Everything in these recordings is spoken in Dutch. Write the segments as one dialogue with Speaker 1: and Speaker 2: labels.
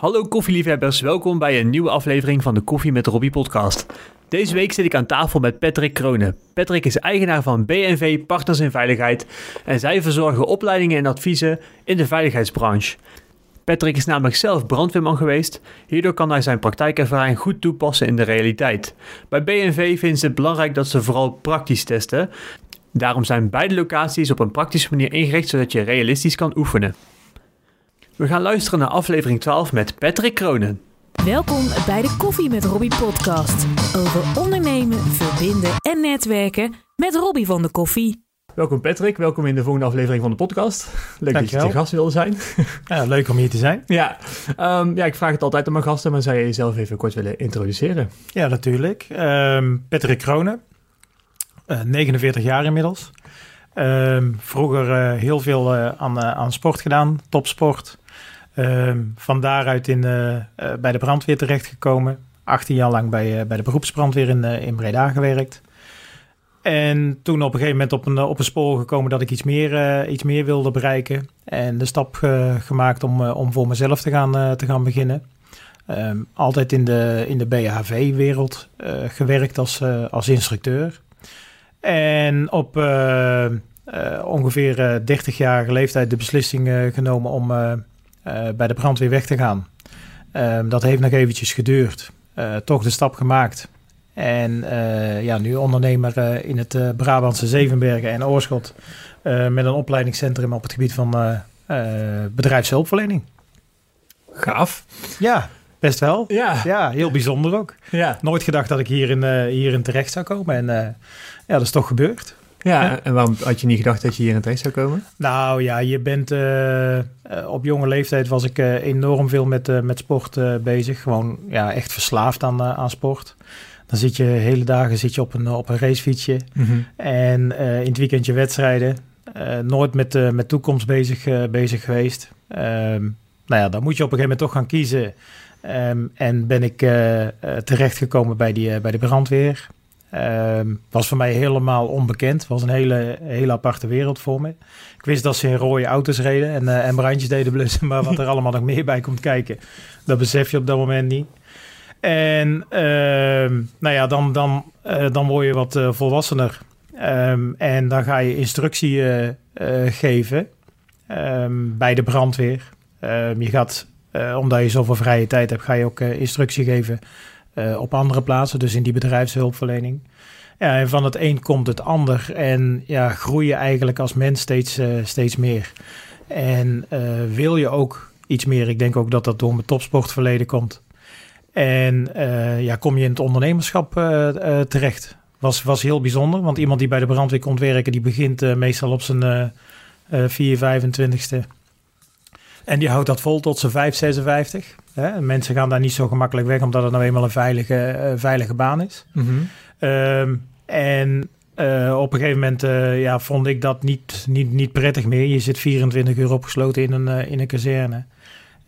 Speaker 1: Hallo koffieliefhebbers, welkom bij een nieuwe aflevering van de Koffie met Robbie podcast. Deze week zit ik aan tafel met Patrick Kronen. Patrick is eigenaar van BNV Partners in Veiligheid en zij verzorgen opleidingen en adviezen in de veiligheidsbranche. Patrick is namelijk zelf brandweerman geweest, hierdoor kan hij zijn praktijkervaring goed toepassen in de realiteit. Bij BNV vinden ze het belangrijk dat ze vooral praktisch testen. Daarom zijn beide locaties op een praktische manier ingericht zodat je realistisch kan oefenen. We gaan luisteren naar aflevering 12 met Patrick Kronen.
Speaker 2: Welkom bij de Koffie met Robbie podcast. Over ondernemen, verbinden en netwerken met Robbie van de Koffie.
Speaker 1: Welkom Patrick, welkom in de volgende aflevering van de podcast. Leuk dat je te gast wilde zijn.
Speaker 3: Ja, leuk om hier te zijn.
Speaker 1: Ja, um, ja, ik vraag het altijd aan mijn gasten, maar zou je jezelf even kort willen introduceren?
Speaker 3: Ja, natuurlijk. Um, Patrick Kronen, uh, 49 jaar inmiddels. Um, vroeger uh, heel veel uh, aan, uh, aan sport gedaan, topsport. Um, van daaruit in, bij de brandweer terechtgekomen. 18 jaar lang bij, bij de beroepsbrandweer in, in Breda gewerkt. En toen op een gegeven moment op een, op een spoor gekomen dat ik iets meer, iets meer wilde bereiken. En de stap gemaakt om, om voor mezelf te gaan, te gaan beginnen. Um, altijd in de, in de BHV-wereld gewerkt als, als instructeur. En op ongeveer uh, 30-jarige leeftijd de beslissing genomen om bij de brandweer weg te gaan. Ehm, dat heeft nog eventjes geduurd. toch de stap gemaakt. En ja, nu ondernemer in het Brabantse Zevenbergen en Oorschot. met een opleidingscentrum op het gebied van bedrijfshulpverlening.
Speaker 1: Gaaf.
Speaker 3: Ja, Best wel.
Speaker 1: Ja.
Speaker 3: Ja, heel bijzonder ook.
Speaker 1: Ja.
Speaker 3: Nooit gedacht dat ik hierin, uh, hierin terecht zou komen. En uh, ja, dat is toch gebeurd.
Speaker 1: Ja, en waarom had je niet gedacht dat je hierin terecht zou komen?
Speaker 3: Nou ja, je bent... Uh, op jonge leeftijd was ik enorm veel met, met sport bezig. Gewoon ja, echt verslaafd aan, aan sport. Dan zit je hele dagen zit je op een, op een racefietsje. Mm -hmm. En in het weekend je wedstrijden. nooit met, met toekomst bezig, bezig geweest. Ehm, nou ja, dan moet je op een gegeven moment toch gaan kiezen... Um, en ben ik uh, terechtgekomen bij, die, bij de brandweer. Um, was voor mij helemaal onbekend. Was een hele, hele aparte wereld voor me. Ik wist dat ze in rode auto's reden en, en brandjes deden blussen. Maar wat er allemaal nog meer bij komt kijken, dat besef je op dat moment niet. En uh, nou ja, dan, dan, uh, dan word je wat uh, volwassener. Um, en dan ga je instructie geven bij de brandweer. Je gaat omdat je zoveel vrije tijd hebt, ga je ook instructie geven uh, op andere plaatsen, dus in die bedrijfshulpverlening. Ja, en van het een komt het ander en ja, groei je eigenlijk als mens steeds, steeds meer. En wil je ook iets meer, ik denk ook dat dat door mijn topsportverleden komt. En ja, kom je in het ondernemerschap terecht. Was, was heel bijzonder, want iemand die bij de brandweer komt werken, die begint meestal op zijn 4, 25ste. En die houdt dat vol tot zijn 5, 56. Hè? Mensen gaan daar niet zo gemakkelijk weg, omdat het nou eenmaal een veilige, uh, veilige baan is. Mm -hmm. um, en uh, op een gegeven moment uh, ja, vond ik dat niet, niet, niet prettig meer. Je zit 24 uur opgesloten in een, in een kazerne.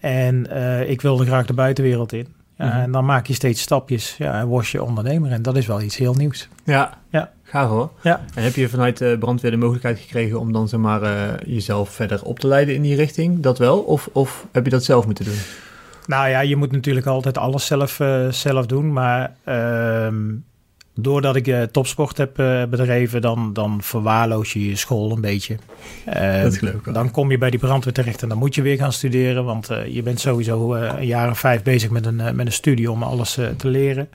Speaker 3: En ik wilde graag de buitenwereld in. Ja, mm -hmm. En dan maak je steeds stapjes ja, en word je ondernemer. En dat is wel iets heel nieuws.
Speaker 1: Ja,
Speaker 3: ja.
Speaker 1: Gaaf hoor.
Speaker 3: Ja.
Speaker 1: En heb je vanuit de brandweer de mogelijkheid gekregen om dan zeg maar, uh, jezelf verder op te leiden in die richting? Dat wel? Of, of heb je dat zelf moeten doen?
Speaker 3: Nou ja, je moet natuurlijk altijd alles zelf, uh, zelf doen. Maar uh, doordat ik uh, topsport heb bedreven, dan, dan verwaarloos je je school een beetje. Ehm,
Speaker 1: dat geloof ik
Speaker 3: dan kom je bij die brandweer terecht en dan moet je weer gaan studeren. Want je bent sowieso een jaar of vijf bezig met een, met een studie om alles te leren.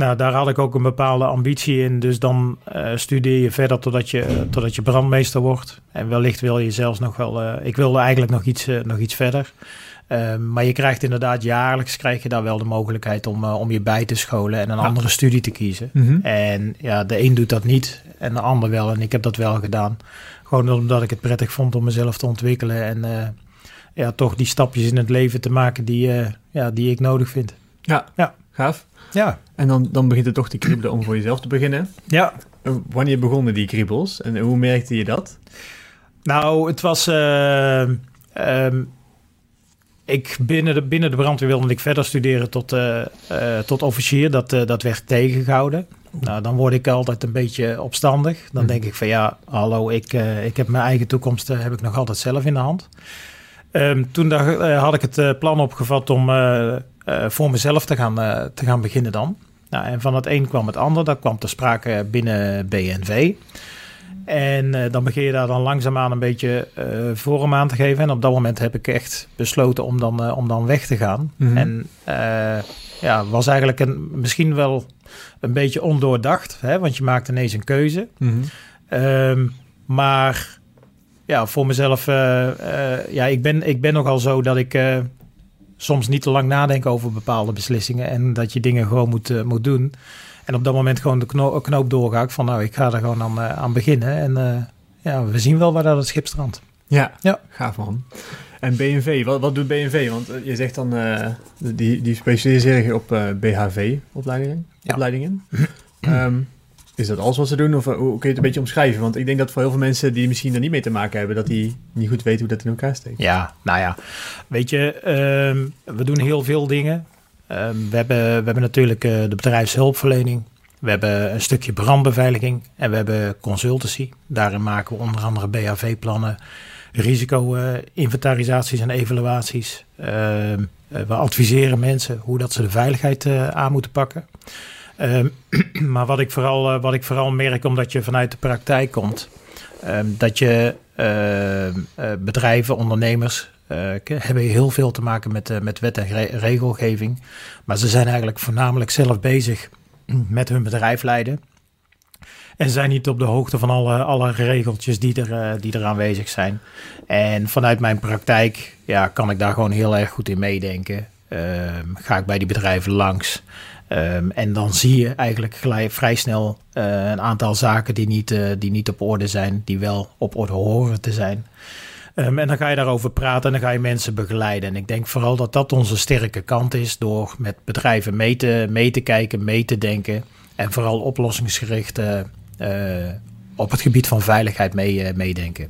Speaker 3: Nou, daar had ik ook een bepaalde ambitie in. Dus dan uh, studeer je verder totdat je, uh, totdat je brandmeester wordt. En wellicht wil je zelfs nog wel... Uh, ik wilde eigenlijk nog iets, nog iets verder. Ehm, maar je krijgt inderdaad jaarlijks krijg je daar wel de mogelijkheid om, om je bij te scholen... en een ja. andere studie te kiezen. Mm -hmm. En ja, de een doet dat niet en de ander wel. En ik heb dat wel gedaan. Gewoon omdat ik het prettig vond om mezelf te ontwikkelen... en ja, toch die stapjes in het leven te maken die, ja, die ik nodig vind.
Speaker 1: Ja, ja. Gaaf.
Speaker 3: Ja.
Speaker 1: En dan, dan begint het toch te kriebelen om voor jezelf te beginnen.
Speaker 3: Ja.
Speaker 1: Wanneer begonnen die kriebels en hoe merkte je dat?
Speaker 3: Nou, het was... Uh, um, ik binnen de, binnen de brandweer wilde ik verder studeren tot, uh, uh, tot officier. Dat, dat werd tegengehouden. Nou, dan word ik altijd een beetje opstandig. Dan denk ik van ja, hallo, ik, ik heb mijn eigen toekomst heb ik nog altijd zelf in de hand. Ehm, toen eh, had ik het eh, plan opgevat om eh, eh, voor mezelf te gaan, eh, te gaan beginnen dan. Nou, en van het een kwam het ander. Dat kwam ter sprake binnen BNV. En eh, dan begin je daar dan langzaamaan een beetje eh, vorm aan te geven. En op dat moment heb ik echt besloten om dan, eh, om dan weg te gaan.
Speaker 1: Mhm.
Speaker 3: En eh, ja, was eigenlijk een, misschien wel een beetje ondoordacht. Hè? Want je maakt ineens een keuze.
Speaker 1: Mhm.
Speaker 3: Ehm, maar ja, voor mezelf, eh, eh, ja, ik ben, ik ben nogal zo dat ik eh, soms niet te lang nadenk over bepaalde beslissingen en dat je dingen gewoon moet, eh, moet doen. En op dat moment gewoon de kno- knoop ik van nou, ik ga er gewoon aan, eh, aan beginnen. En eh, ja, we zien wel waar dat het schip strandt.
Speaker 1: Ja,
Speaker 3: Ja.
Speaker 1: gaaf man. En BNV, wat, wat doet BNV? Want je zegt dan, die, die specialiseren zich op BHV-opleidingen.
Speaker 3: Ja.
Speaker 1: Opleidingen. Ehm, is dat alles wat ze doen? Of eh, hoe kun je het een beetje omschrijven? Want ik denk dat voor heel veel mensen die misschien er niet mee te maken hebben, dat die niet goed weten hoe dat in elkaar steekt.
Speaker 3: Ja, nou ja, weet je, ehm, we doen heel veel dingen. Ehm, we, hebben, we hebben natuurlijk eh, de bedrijfshulpverlening. We hebben een stukje brandbeveiliging en we hebben consultancy. Daarin maken we onder andere BHV-plannen, risico-inventarisaties en evaluaties. Ehm, eh, we adviseren mensen hoe dat ze de veiligheid aan moeten pakken. Ehm, maar wat ik, vooral, eh, wat ik vooral merk, omdat je vanuit de praktijk komt, ehm, dat je ehm, eh, bedrijven, ondernemers, eh, hebben heel veel te maken met, met wet en re- regelgeving. Maar ze zijn eigenlijk voornamelijk zelf bezig met hun bedrijf leiden. En zijn niet op de hoogte van alle, alle regeltjes die er, die er aanwezig zijn. En vanuit mijn praktijk ja, kan ik daar gewoon heel erg goed in meedenken. Ga ik bij die bedrijven langs. Ehm, en dan zie je eigenlijk gelijk, vrij snel eh, een aantal zaken die niet, eh, die niet op orde zijn, die wel op orde horen te zijn. Ehm, en dan ga je daarover praten en dan ga je mensen begeleiden. En ik denk vooral dat dat onze sterke kant is door met bedrijven mee te, mee te kijken, mee te denken. En vooral oplossingsgericht eh, op het gebied van veiligheid mee, meedenken.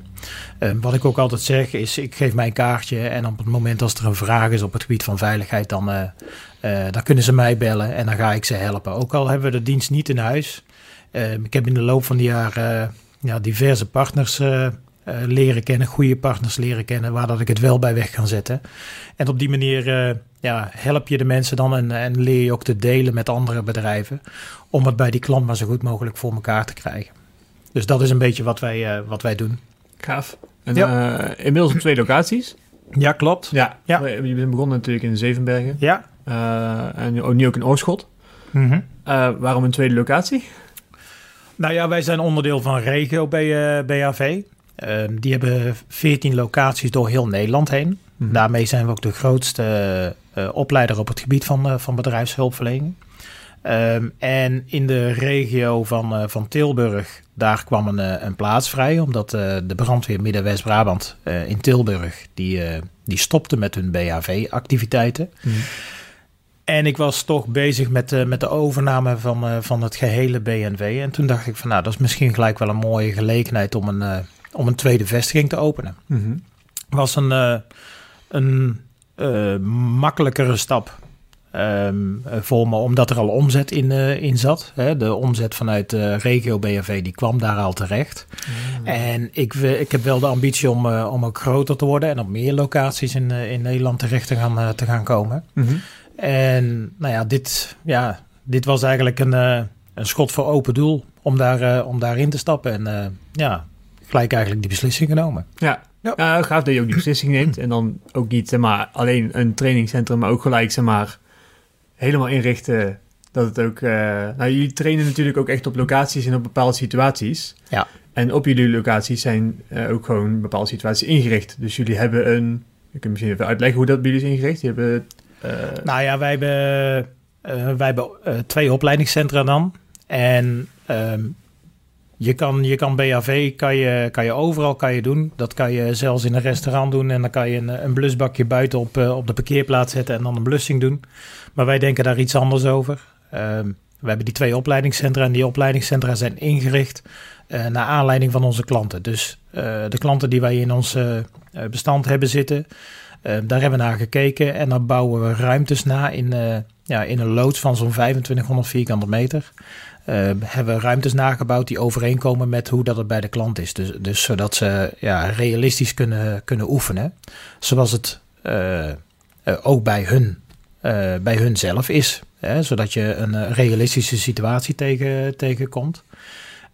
Speaker 3: Ehm, wat ik ook altijd zeg is, ik geef mijn kaartje en op het moment als er een vraag is op het gebied van veiligheid, dan, dan kunnen ze mij bellen en dan ga ik ze helpen. Ook al hebben we de dienst niet in huis. Ehm, ik heb in de loop van de jaren eh, ja, diverse partners eh, eh, leren kennen, goede partners leren kennen, waar dat ik het wel bij weg kan zetten. En op die manier eh, ja, help je de mensen dan en, en leer je ook te delen met andere bedrijven, om het bij die klant maar zo goed mogelijk voor elkaar te krijgen. Dus dat is een beetje wat wij, eh, wat wij doen.
Speaker 1: Gaaf. En
Speaker 3: Ja.
Speaker 1: eh, inmiddels op twee locaties.
Speaker 3: Ja, klopt.
Speaker 1: Ja.
Speaker 3: Ja.
Speaker 1: Je bent begonnen natuurlijk in Zevenbergen.
Speaker 3: Ja.
Speaker 1: Eh, en ook- nu ook in Oorschot.
Speaker 3: Mhm.
Speaker 1: Eh, waarom een tweede locatie?
Speaker 3: Nou ja, wij zijn onderdeel van Regio bij BHV. Ehm, die hebben 14 locaties door heel Nederland heen.
Speaker 1: Mhm.
Speaker 3: Daarmee zijn we ook de grootste eh, opleider op het gebied van, eh, van bedrijfshulpverlening. Ehm, en in de regio van, eh, van Tilburg, daar kwam een, eh, een plaats vrij. Omdat eh, de brandweer Midden-West-Brabant eh, in Tilburg, die, eh, die stopte met hun BHV-activiteiten. En ik was toch bezig met, eh, met de overname van, eh, van het gehele BNV. En toen dacht ik van nou, dat is misschien gelijk wel een mooie gelegenheid om een, eh, om een tweede vestiging te openen.
Speaker 1: Mhm.
Speaker 3: Was een, een makkelijkere stap ehm, eh, voor me, omdat er al omzet in, in zat. Hè. De omzet vanuit de regio BNV die kwam daar al terecht. En ik, ik heb wel de ambitie om, om ook groter te worden en op meer locaties in, in Nederland terecht te gaan, te gaan komen.
Speaker 1: Mhm.
Speaker 3: En nou ja, dit, ja, dit was eigenlijk een, eh, een schot voor open doel om, daar, eh, om daarin te stappen. En eh, ja, gelijk eigenlijk die beslissing genomen.
Speaker 1: Ja.
Speaker 3: Ja.
Speaker 1: Nou, gaaf dat je ook die beslissing neemt. En dan ook niet zeg maar, alleen een trainingscentrum, maar ook gelijk zeg maar, helemaal inrichten. Dat het ook. eh, nou, jullie trainen natuurlijk ook echt op locaties en op bepaalde situaties.
Speaker 3: Ja.
Speaker 1: En op jullie locaties zijn eh, ook gewoon bepaalde situaties ingericht. Dus jullie hebben een. Ik kan misschien even uitleggen hoe dat bij jullie is ingericht. Je hebben. Eh,
Speaker 3: Nou ja, wij hebben, eh, wij hebben eh, twee opleidingscentra dan. En ehm, je, kan, je kan BHV kan je, kan je overal kan je doen. Dat kan je zelfs in een restaurant doen. En dan kan je een, een blusbakje buiten op, op de parkeerplaats zetten en dan een blussing doen. Maar wij denken daar iets anders over. Ehm, we hebben die twee opleidingscentra en die opleidingscentra zijn ingericht naar aanleiding van onze klanten. Dus de klanten die wij in ons bestand hebben zitten, daar hebben we naar gekeken en dan bouwen we ruimtes na in, eh, ja, in een loods van zo'n 2500 vierkante meter. hebben we ruimtes nagebouwd die overeenkomen met hoe dat het bij de klant is. Dus, dus zodat ze ja, realistisch kunnen, kunnen oefenen. Zoals het ook bij hun, bij hun zelf is. Hè, zodat je een realistische situatie tegen, tegenkomt.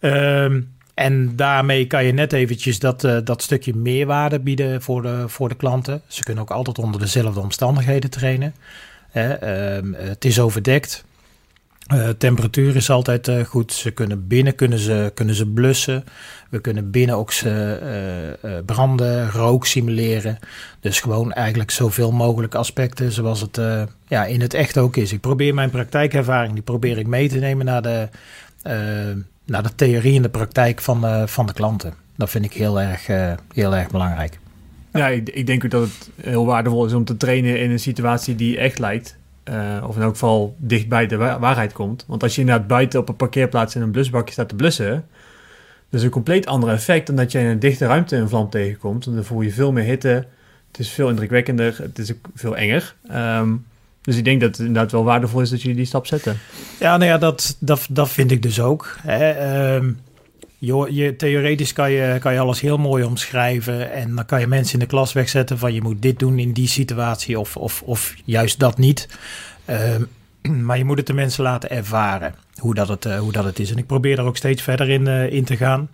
Speaker 3: Ehm, en daarmee kan je net eventjes dat, uh, dat stukje meerwaarde bieden voor de, voor de klanten. Ze kunnen ook altijd onder dezelfde omstandigheden trainen. Hè, ehm, het is overdekt. Uh, temperatuur is altijd uh, goed. Ze kunnen binnen kunnen ze, kunnen ze blussen. We kunnen binnen ook ze, branden, rook simuleren. Dus gewoon eigenlijk zoveel mogelijk aspecten zoals het ja, in het echt ook is. Ik probeer mijn praktijkervaring, die probeer ik mee te nemen naar de nou, de theorie en de praktijk van, uh, van de klanten. Dat vind ik heel erg, uh, heel erg belangrijk.
Speaker 1: Ja, ik, denk ook dat het heel waardevol is om te trainen in een situatie die echt lijkt. Uh, of in elk geval dicht bij de wa waarheid komt. Want als je inderdaad buiten op een parkeerplaats in een blusbakje staat te blussen... dat een compleet ander effect dan dat je in een dichte ruimte een vlam tegenkomt. Dan voel je veel meer hitte. Het is veel indrukwekkender. Het is ook veel enger. Um, dus ik denk dat het inderdaad wel waardevol is dat jullie die stap zetten.
Speaker 3: Ja, nou ja, dat, dat, dat vind ik dus ook. Hè. Ehm, je, je, theoretisch kan je, kan je alles heel mooi omschrijven. En dan kan je mensen in de klas wegzetten van je moet dit doen in die situatie of, of, of juist dat niet. Ehm, maar je moet het de mensen laten ervaren hoe dat het, uh, hoe dat het is. En ik probeer daar ook steeds verder in, uh, in te gaan.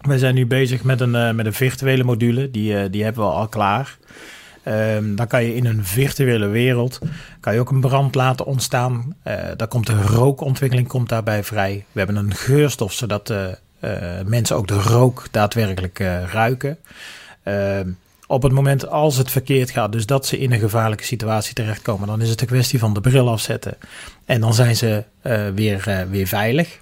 Speaker 3: We zijn nu bezig met een, uh, met een virtuele module. Die, die hebben we al klaar. Um, dan kan je in een virtuele wereld kan je ook een brand laten ontstaan. Uh, daar komt de rookontwikkeling komt daarbij vrij. We hebben een geurstof zodat uh, uh, mensen ook de rook daadwerkelijk ruiken. Ehm, op het moment als het verkeerd gaat, dus dat ze in een gevaarlijke situatie terechtkomen, dan is het een kwestie van de bril afzetten. En dan zijn ze weer, weer veilig.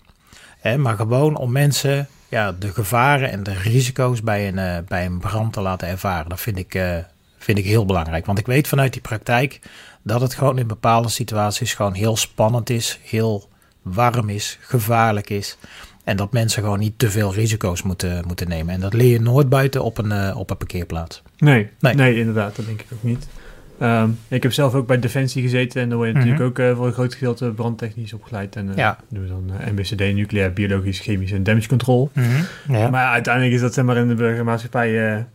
Speaker 3: Hè, maar gewoon om mensen ja, de gevaren en de risico's bij een, bij een brand te laten ervaren. Dat vind ik, vind ik heel belangrijk. Want ik weet vanuit die praktijk dat het gewoon in bepaalde situaties gewoon heel spannend is, heel warm is, gevaarlijk is. En dat mensen gewoon niet te veel risico's moeten, moeten nemen. En dat leer je nooit buiten op een, uh, op een parkeerplaats.
Speaker 1: Nee, nee, nee. inderdaad, dat denk ik ook niet. Um, ik heb zelf ook bij Defensie gezeten en dan word je natuurlijk mhm. ook uh, voor een groot gedeelte brandtechnisch opgeleid. En uh, ja. doen we dan MBCD, nucleair, biologisch, chemisch en damage control. Mm -hmm. ja. Maar uiteindelijk is dat zeg maar in de burgermaatschappij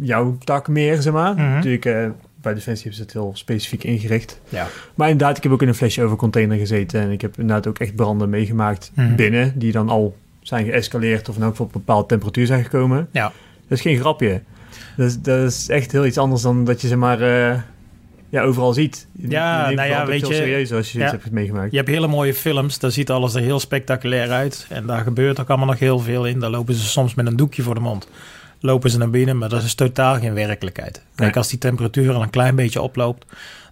Speaker 1: jouw tak meer, zeg maar. Mhm. Natuurlijk, uh, bij Defensie hebben ze het heel specifiek ingericht. Ja. Maar inderdaad, ik heb ook in een flesje over container gezeten. En ik heb inderdaad ook echt branden meegemaakt mhm. binnen, die dan al zijn geëscaleerd of in elk op een bepaalde temperatuur zijn gekomen. Ja. Dat is geen grapje. Dat is, dat is echt heel iets anders dan dat je ze maar uh, ja, overal ziet.
Speaker 3: Ja, nou ja, weet je.
Speaker 1: serieus als je ja, hebt meegemaakt.
Speaker 3: Je hebt hele mooie films, daar ziet alles er heel spectaculair uit. En daar gebeurt ook allemaal nog heel veel in. Daar lopen ze soms met een doekje voor de mond lopen ze naar binnen, maar dat is totaal geen werkelijkheid. Kijk, als die temperatuur al een klein beetje oploopt,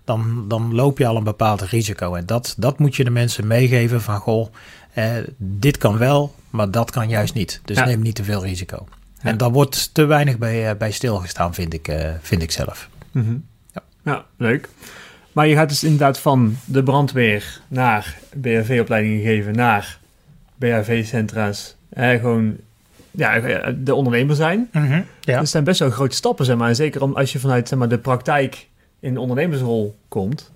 Speaker 3: dan, dan loop je al een bepaald risico. En dat, dat moet je de mensen meegeven van, goh, eh, dit kan wel, maar dat kan juist niet. Dus neem niet te veel risico. En daar wordt te weinig bij, uh, bij stilgestaan, vind ik, uh, vind ik zelf.
Speaker 1: Mm -hmm. ja. ja, leuk. Maar je gaat dus inderdaad van de brandweer naar BHV-opleidingen geven, naar BHV-centra's. Eh, gewoon ja, de ondernemer zijn. Mm -hmm, ja. Dat zijn best wel grote stappen, zeg maar. En zeker als je vanuit zeg maar, de praktijk in de ondernemersrol komt,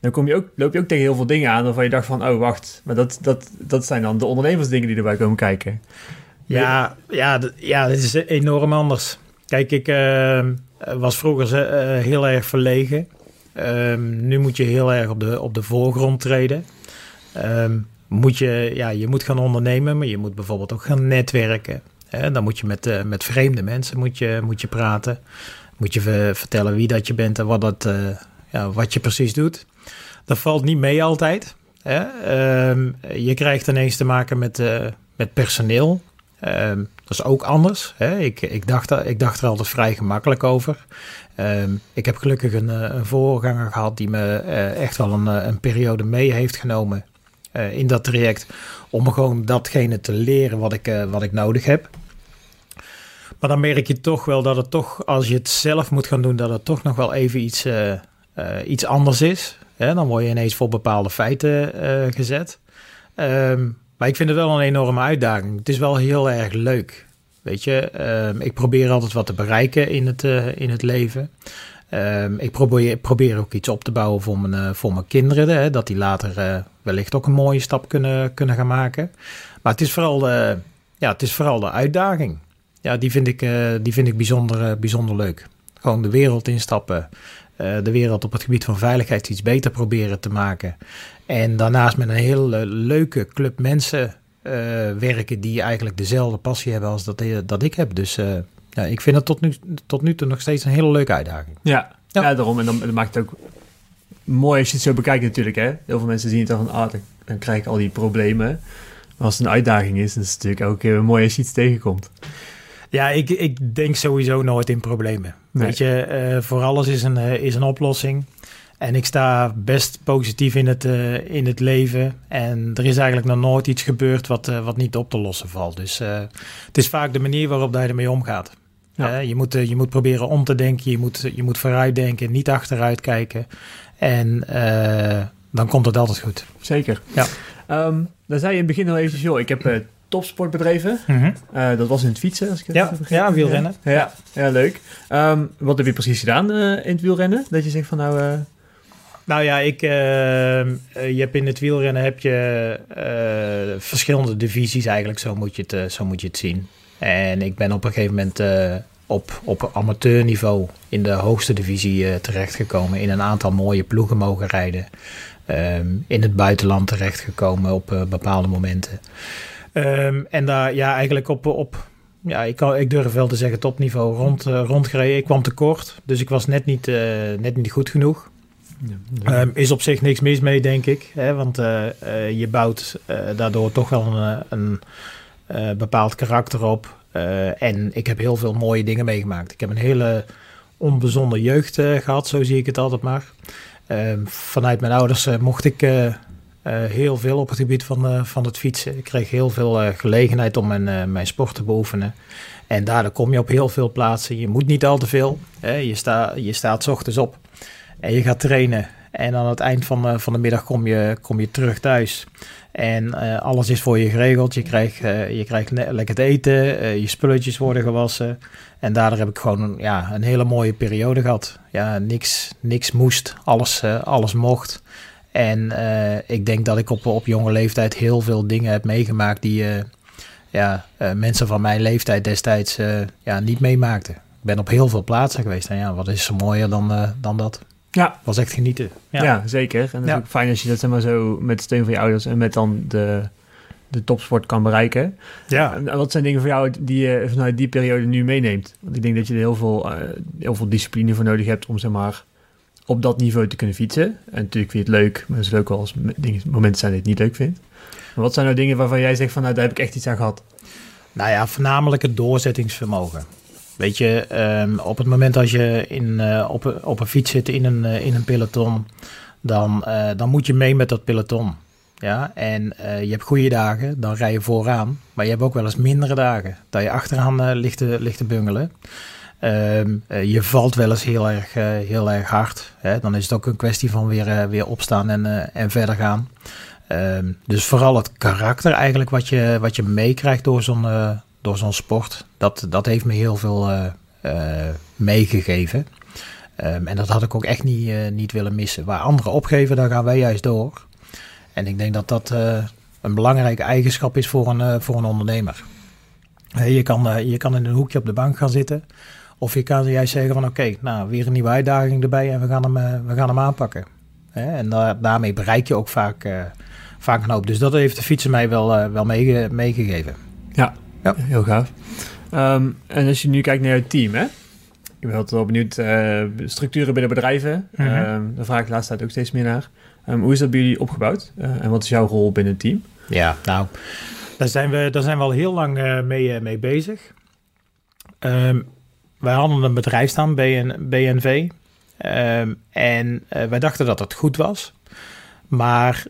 Speaker 1: dan kom je ook, loop je ook tegen heel veel dingen aan waarvan je dacht van, oh wacht, maar dat, dat, dat zijn dan de ondernemersdingen die erbij komen kijken.
Speaker 3: Ja, ja, ja dit is enorm anders. Kijk, ik uh, was vroeger uh, heel erg verlegen. Um, nu moet je heel erg op de, op de voorgrond treden. Um, moet je, ja, je moet gaan ondernemen, maar je moet bijvoorbeeld ook gaan netwerken. Dan moet je met, uh, met vreemde mensen moet je, moet je praten. Moet je vertellen wie dat je bent en wat, dat, uh, ja, wat je precies doet. Dat valt niet mee altijd. Ehm, je krijgt ineens te maken met, uh, met personeel. Um, dat is ook anders. Ik, ik, dacht, ik dacht er altijd vrij gemakkelijk over. Um, ik heb gelukkig een, een voorganger gehad die me echt wel een, een periode mee heeft genomen in dat traject. Om gewoon datgene te leren wat ik, wat ik nodig heb. Maar dan merk je toch wel dat het toch, als je het zelf moet gaan doen, dat het toch nog wel even iets, uh, iets anders is. dan word je ineens voor bepaalde feiten uh, gezet. Um, maar ik vind het wel een enorme uitdaging. Het is wel heel erg leuk. Weet je, um, ik probeer altijd wat te bereiken in het, in het leven. Ehm, ik probeer, ook iets op te bouwen voor mijn, eh, voor mijn kinderen. Hè, dat die later eh, wellicht ook een mooie stap kunnen, kunnen gaan maken. Maar het is vooral de, ja, het is vooral de uitdaging. Ja, die vind ik, eh, die vind ik bijzonder, bijzonder leuk. Gewoon de wereld instappen. de wereld op het gebied van veiligheid iets beter proberen te maken. En daarnaast met een hele leuke club mensen werken die eigenlijk dezelfde passie hebben als dat, dat ik heb. Dus ja, ik vind het tot nu, tot nu toe nog steeds een hele leuke uitdaging.
Speaker 1: Ja, ja. daarom. En dan, dan, maakt het ook mooi als je het zo bekijkt natuurlijk. Hè? Heel veel mensen zien het dan van, ah, dan, krijg ik al die problemen. Maar als het een uitdaging is, dan is het natuurlijk ook mooi als je iets tegenkomt.
Speaker 3: Ja, ik, ik denk sowieso nooit in problemen. Weet je, uh, voor alles is een, uh, is een oplossing. En ik sta best positief in het, uh, in het leven. En er is eigenlijk nog nooit iets gebeurd wat, wat niet op te lossen valt. Dus het is vaak de manier waarop je ermee omgaat. Ja. je, moet, je moet proberen om te denken, je moet, je moet vooruit denken, niet achteruit kijken. En dan komt het altijd goed.
Speaker 1: Zeker. Ja. Um, dan zei je in het begin al even, joh, ik heb topsport bedreven. Mm -hmm. dat was in het fietsen, als ik het
Speaker 3: ja, ja, wielrennen.
Speaker 1: Ja, ja, ja leuk. Um, wat heb je precies gedaan in het wielrennen? Dat je zegt van nou...
Speaker 3: Nou ja, ik, uh, je hebt in het wielrennen heb je verschillende divisies eigenlijk, zo moet, je het, zo moet je het zien. En ik ben op een gegeven moment op, op amateurniveau in de hoogste divisie terechtgekomen. In een aantal mooie ploegen mogen rijden. Um, in het buitenland terechtgekomen op bepaalde momenten. Um, en daar ja, eigenlijk op, op ja, ik, kan, ik durf wel te zeggen topniveau rond, rondgereden. Ik kwam tekort, dus ik was net niet, net niet goed genoeg. Um, is op zich niks mis mee, denk ik. Hè? Want uh, uh, je bouwt uh, daardoor toch wel een, een bepaald karakter op. en ik heb heel veel mooie dingen meegemaakt. Ik heb een hele onbezonde jeugd gehad, zo zie ik het altijd maar. Ehm, vanuit mijn ouders mocht ik heel veel op het gebied van, van het fietsen. Ik kreeg heel veel gelegenheid om mijn, mijn sport te beoefenen. En daardoor kom je op heel veel plaatsen. Je moet niet al te veel. Je, sta, je staat ochtends op. En je gaat trainen. En aan het eind van, van de middag kom je, kom je terug thuis. En alles is voor je geregeld. Je krijgt, je krijgt lekker te eten. je spulletjes worden gewassen. En daardoor heb ik gewoon ja, een hele mooie periode gehad. Ja, niks, niks moest. Alles, alles mocht. En ik denk dat ik op, op jonge leeftijd heel veel dingen heb meegemaakt die ja, mensen van mijn leeftijd destijds ja, niet meemaakten. Ik ben op heel veel plaatsen geweest. En ja, wat is er mooier dan, dan dat?
Speaker 1: Ja.
Speaker 3: Was echt genieten.
Speaker 1: Ja, ja zeker. En het is ook fijn als je dat zeg maar zo met steun van je ouders en met dan de, de topsport kan bereiken. Ja. En wat zijn dingen voor jou die je vanuit die periode nu meeneemt? Want ik denk dat je er heel veel, uh, heel veel discipline voor nodig hebt om zeg maar op dat niveau te kunnen fietsen. En natuurlijk vind je het leuk, maar het is leuk als dingen, momenten zijn dat je het niet leuk vindt. Maar wat zijn nou dingen waarvan jij zegt van nou daar heb ik echt iets aan gehad?
Speaker 3: Nou ja, voornamelijk het doorzettingsvermogen. Weet je, ehm, op het moment als je in, uh, op, op een fiets zit in een, uh, in een peloton, dan, uh, dan moet je mee met dat peloton. Ja, en je hebt goede dagen, dan rij je vooraan. Maar je hebt ook wel eens mindere dagen, dat je achteraan ligt, te, ligt te bungelen. Um, je valt wel eens heel erg, heel erg hard. Hè? Dan is het ook een kwestie van weer, weer opstaan en, en verder gaan. Um, dus vooral het karakter eigenlijk wat je, wat je meekrijgt door zo'n door zo'n sport. Dat, dat heeft me heel veel meegegeven. Um, en dat had ik ook echt niet, niet willen missen. Waar anderen opgeven, daar gaan wij juist door. En ik denk dat dat een belangrijke eigenschap is voor een, voor een ondernemer. je, kan, je kan in een hoekje op de bank gaan zitten. Of je kan juist zeggen van oké, okay, nou weer een nieuwe uitdaging erbij en we gaan hem, we gaan hem aanpakken. en daar, daarmee bereik je ook vaak, vaak een hoop. Dus dat heeft de fietsen mij wel, wel mee, meegegeven.
Speaker 1: Ja, ja. Heel gaaf. Um, en als je nu kijkt naar het team, hè? Ik ben altijd wel benieuwd, uh, structuren binnen bedrijven. Mm -hmm. um, daar vraag ik de laatste tijd ook steeds meer naar. Um, hoe is dat bij jullie opgebouwd? Uh, en wat is jouw rol binnen het team?
Speaker 3: Ja, nou, daar zijn we, daar zijn we al heel lang uh, mee, mee bezig. Wij hadden een bedrijf staan, BN, BNV. en wij dachten dat het goed was. Maar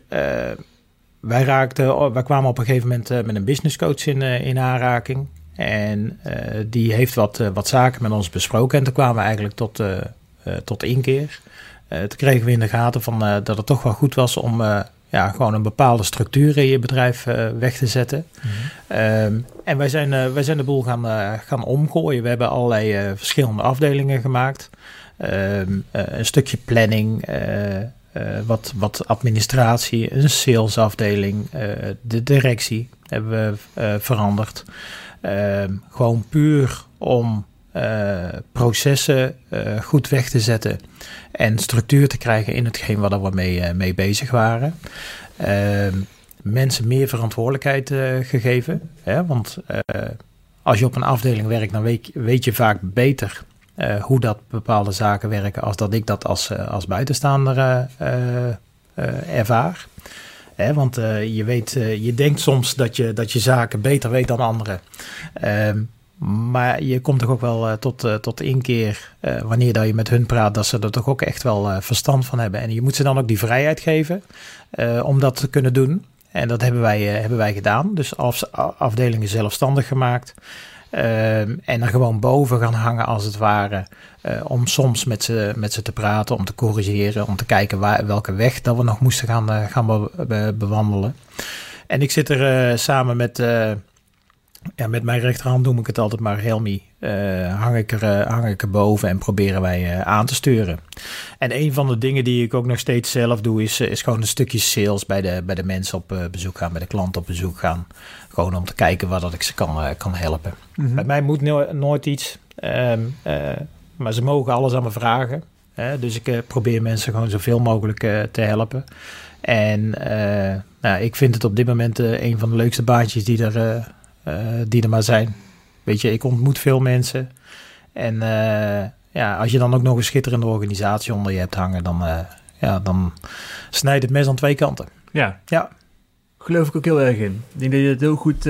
Speaker 3: wij, raakten, wij kwamen op een gegeven moment uh, met een businesscoach in, in aanraking. En die heeft wat, wat zaken met ons besproken. En toen kwamen we eigenlijk tot, tot inkeer. toen kregen we in de gaten van, dat het toch wel goed was om ja, gewoon een bepaalde structuur in je bedrijf weg te zetten. Mm-hmm. Um, en wij zijn, wij zijn de boel gaan, gaan omgooien. We hebben allerlei verschillende afdelingen gemaakt. ehm, een stukje planning, wat, wat administratie, een salesafdeling, de directie hebben we veranderd. Ehm, gewoon puur om processen goed weg te zetten en structuur te krijgen in hetgeen waar we mee, mee bezig waren. Ehm, mensen meer verantwoordelijkheid gegeven. Hè? Want als je op een afdeling werkt, dan weet, weet je vaak beter hoe dat bepaalde zaken werken als dat ik dat als, als buitenstaander ervaar. Want je, weet, je denkt soms dat je, dat je zaken beter weet dan anderen. Ehm, maar je komt toch ook wel tot, tot inkeer wanneer dat je met hun praat, dat ze er toch ook echt wel verstand van hebben. En je moet ze dan ook die vrijheid geven om dat te kunnen doen. En dat hebben wij, hebben wij gedaan. Dus af, afdelingen zelfstandig gemaakt. En er gewoon boven gaan hangen als het ware. Om soms met ze, met ze te praten, om te corrigeren, om te kijken waar, welke weg dat we nog moesten gaan, gaan be, bewandelen. En ik zit er samen met, ja, met mijn rechterhand, noem ik het altijd maar, Helmi. hang, ik er, hang ik er boven en proberen wij aan te sturen. En een van de dingen die ik ook nog steeds zelf doe, is, is gewoon een stukje sales bij de, bij de mensen op bezoek gaan, bij de klanten op bezoek gaan. Gewoon om te kijken waar dat ik ze kan, kan helpen. Mhm. Bij mij moet nooit iets, um, uh, maar ze mogen alles aan me vragen. Hè? Dus ik probeer mensen gewoon zoveel mogelijk te helpen. En nou, ik vind het op dit moment een van de leukste baantjes die er, die er maar zijn. Weet je, ik ontmoet veel mensen. En ja, als je dan ook nog een schitterende organisatie onder je hebt hangen, dan, ja, dan snijdt het mes aan twee kanten.
Speaker 1: Ja.
Speaker 3: ja.
Speaker 1: Geloof ik ook heel erg in. Ik denk dat je het heel goed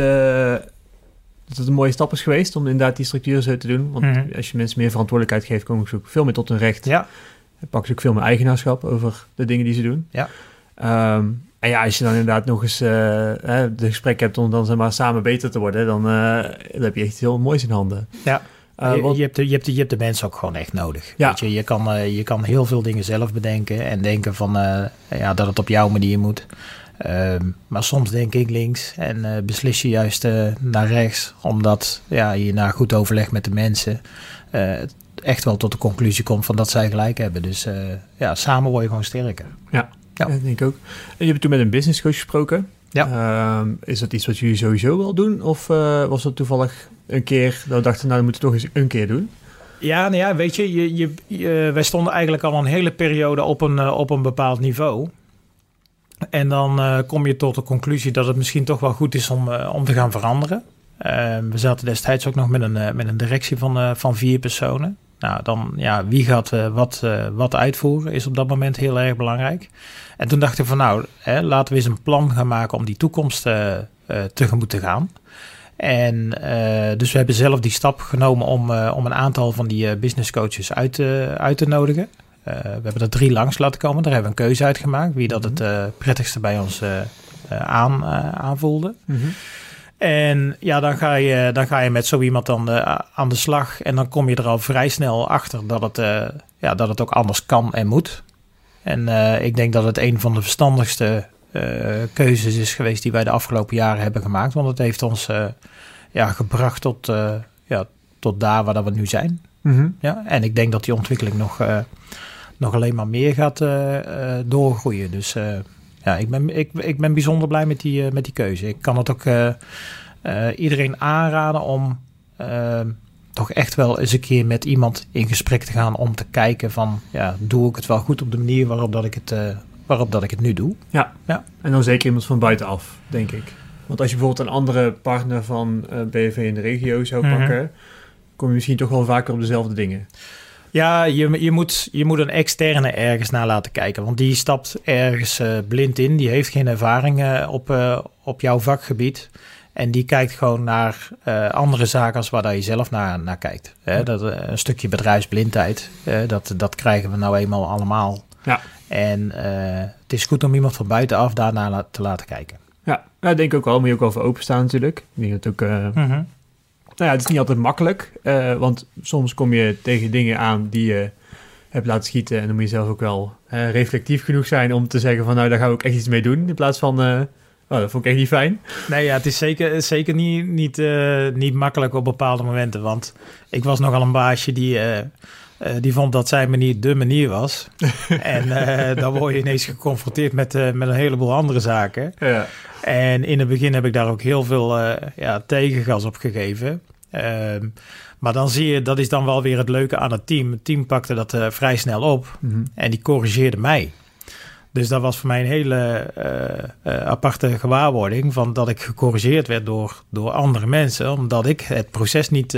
Speaker 1: dat het een mooie stap is geweest om inderdaad die structuur zo te doen. Want mhm. als je mensen meer verantwoordelijkheid geeft, komen ze ook veel meer tot hun recht.
Speaker 3: Ja.
Speaker 1: Pakken ze ook veel meer eigenaarschap over de dingen die ze doen.
Speaker 3: Ja.
Speaker 1: Ehm, en ja, als je dan inderdaad nog eens uh, de gesprek hebt om dan zeg maar, samen beter te worden, dan, dan heb je echt heel moois in handen.
Speaker 3: Ja. Uh, je, je, hebt de, je, hebt de, je hebt de mensen ook gewoon echt nodig.
Speaker 1: Ja.
Speaker 3: Weet je, je, kan, je kan heel veel dingen zelf bedenken en denken van, ja, dat het op jouw manier moet. Ehm, maar soms denk ik links en beslis je juist naar rechts, omdat ja, je na goed overleg met de mensen echt wel tot de conclusie komt van dat zij gelijk hebben. Dus ja, samen word je gewoon sterker.
Speaker 1: Ja, ja. dat denk ik ook. En je hebt toen met een business coach gesproken.
Speaker 3: Ja.
Speaker 1: Ehm, is dat iets wat jullie sowieso wel doen? Of was dat toevallig een keer dat we dachten, nou, dat moeten we toch eens een keer doen?
Speaker 3: Ja, nou ja, weet je, je, je, je, wij stonden eigenlijk al een hele periode op een, op een bepaald niveau. En dan uh, kom je tot de conclusie dat het misschien toch wel goed is om, uh, om te gaan veranderen. Uh, we zaten destijds ook nog met een, met een directie van, van vier personen. Nou, dan ja, wie gaat wat, wat uitvoeren is op dat moment heel erg belangrijk. En toen dachten we van nou, hè, laten we eens een plan gaan maken om die toekomst tegemoet te gaan. En dus we hebben zelf die stap genomen om, om een aantal van die business coaches uit, uit te nodigen. Eh, we hebben er drie langs laten komen. Daar hebben we een keuze uit gemaakt. Wie dat het uh, prettigste bij ons uh, aan, aanvoelde.
Speaker 1: Mm -hmm.
Speaker 3: En ja, dan ga je, dan ga je met zo iemand dan aan de slag. En dan kom je er al vrij snel achter dat het, ja, dat het ook anders kan en moet. En ik denk dat het een van de verstandigste keuzes is geweest die wij de afgelopen jaren hebben gemaakt. Want het heeft ons ja, gebracht tot, ja, tot daar waar dat we nu zijn.
Speaker 1: Mm -hmm.
Speaker 3: ja, en ik denk dat die ontwikkeling nog nog alleen maar meer gaat doorgroeien. Dus ja, ik ben, ik, ik ben bijzonder blij met die, met die keuze. Ik kan het ook iedereen aanraden om toch echt wel eens een keer met iemand in gesprek te gaan om te kijken van ja, doe ik het wel goed op de manier waarop dat ik het, waarop dat ik het nu doe.
Speaker 1: Ja.
Speaker 3: ja,
Speaker 1: en dan zeker iemand van buitenaf, denk ik. Want als je bijvoorbeeld een andere partner van uh, BV in de regio zou
Speaker 3: Mhm.
Speaker 1: pakken, kom je misschien toch wel vaker op dezelfde dingen.
Speaker 3: Ja, je, je, moet, je moet een externe ergens naar laten kijken. Want die stapt ergens uh, blind in. Die heeft geen ervaring uh, op, uh, op jouw vakgebied. En die kijkt gewoon naar andere zaken als waar dat je zelf naar, naar kijkt. Hè, dat, een stukje bedrijfsblindheid, dat, dat krijgen we nou eenmaal allemaal.
Speaker 1: Ja.
Speaker 3: En het is goed om iemand van buitenaf daarnaar te laten kijken.
Speaker 1: Ja, ik denk ook wel. Moet je ook voor openstaan natuurlijk. Ik denk dat ook...
Speaker 3: -hmm.
Speaker 1: Nou ja, het is niet altijd makkelijk, uh, want soms kom je tegen dingen aan die je hebt laten schieten en dan moet je zelf ook wel uh, reflectief genoeg zijn om te zeggen van nou, daar we ook echt iets mee doen, in plaats van, uh, oh, dat vond ik echt niet fijn.
Speaker 3: Nee, ja, het is zeker, zeker niet, niet, niet makkelijk op bepaalde momenten, want ik was nogal een baasje die Eh, die vond dat zijn manier de manier was. en uh, dan word je ineens geconfronteerd met, uh, met een heleboel andere zaken. Ja. En in het begin heb ik daar ook heel veel ja, tegengas op gegeven. Ehm, maar dan zie je, dat is dan wel weer het leuke aan het team. Het team pakte dat vrij snel op mm-hmm. en die corrigeerde mij. Dus dat was voor mij een hele aparte gewaarwording van dat ik gecorrigeerd werd door, door andere mensen, omdat ik het proces niet,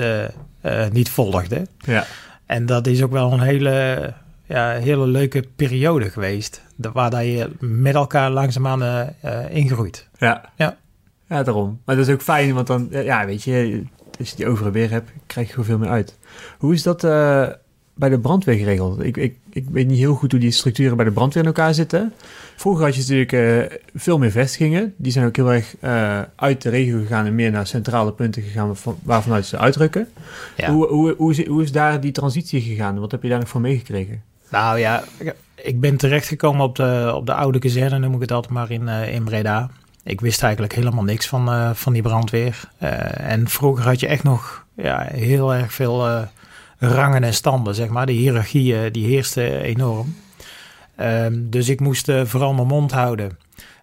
Speaker 3: niet volgde. Ja. En dat is ook wel een hele, ja, hele leuke periode geweest. Waar je met elkaar langzaamaan uh, ingroeit.
Speaker 1: Ja. ja. Ja, daarom. Maar dat is ook fijn, want dan, ja, weet je, als je die overige weer hebt, krijg je gewoon veel meer uit. Hoe is dat uh, bij de brandweer geregeld? Ik, ik, ik weet niet heel goed hoe die structuren bij de brandweer in elkaar zitten. Vroeger had je natuurlijk uh, veel meer vestigingen. Die zijn ook heel erg uh, uit de regio gegaan en meer naar centrale punten gegaan waarvanuit ze uitdrukken. Ja. Hoe, hoe, hoe, is, hoe is daar die transitie gegaan? Wat heb je daar nog voor meegekregen?
Speaker 3: Nou ja, ik ben terechtgekomen op de, op de oude kazerne, noem ik het altijd maar, in, uh, in Breda. Ik wist eigenlijk helemaal niks van, van die brandweer. en vroeger had je echt nog ja, heel erg veel rangen en standen, zeg maar. De hiërarchie die heerste enorm. Um, dus ik moest uh, vooral mijn mond houden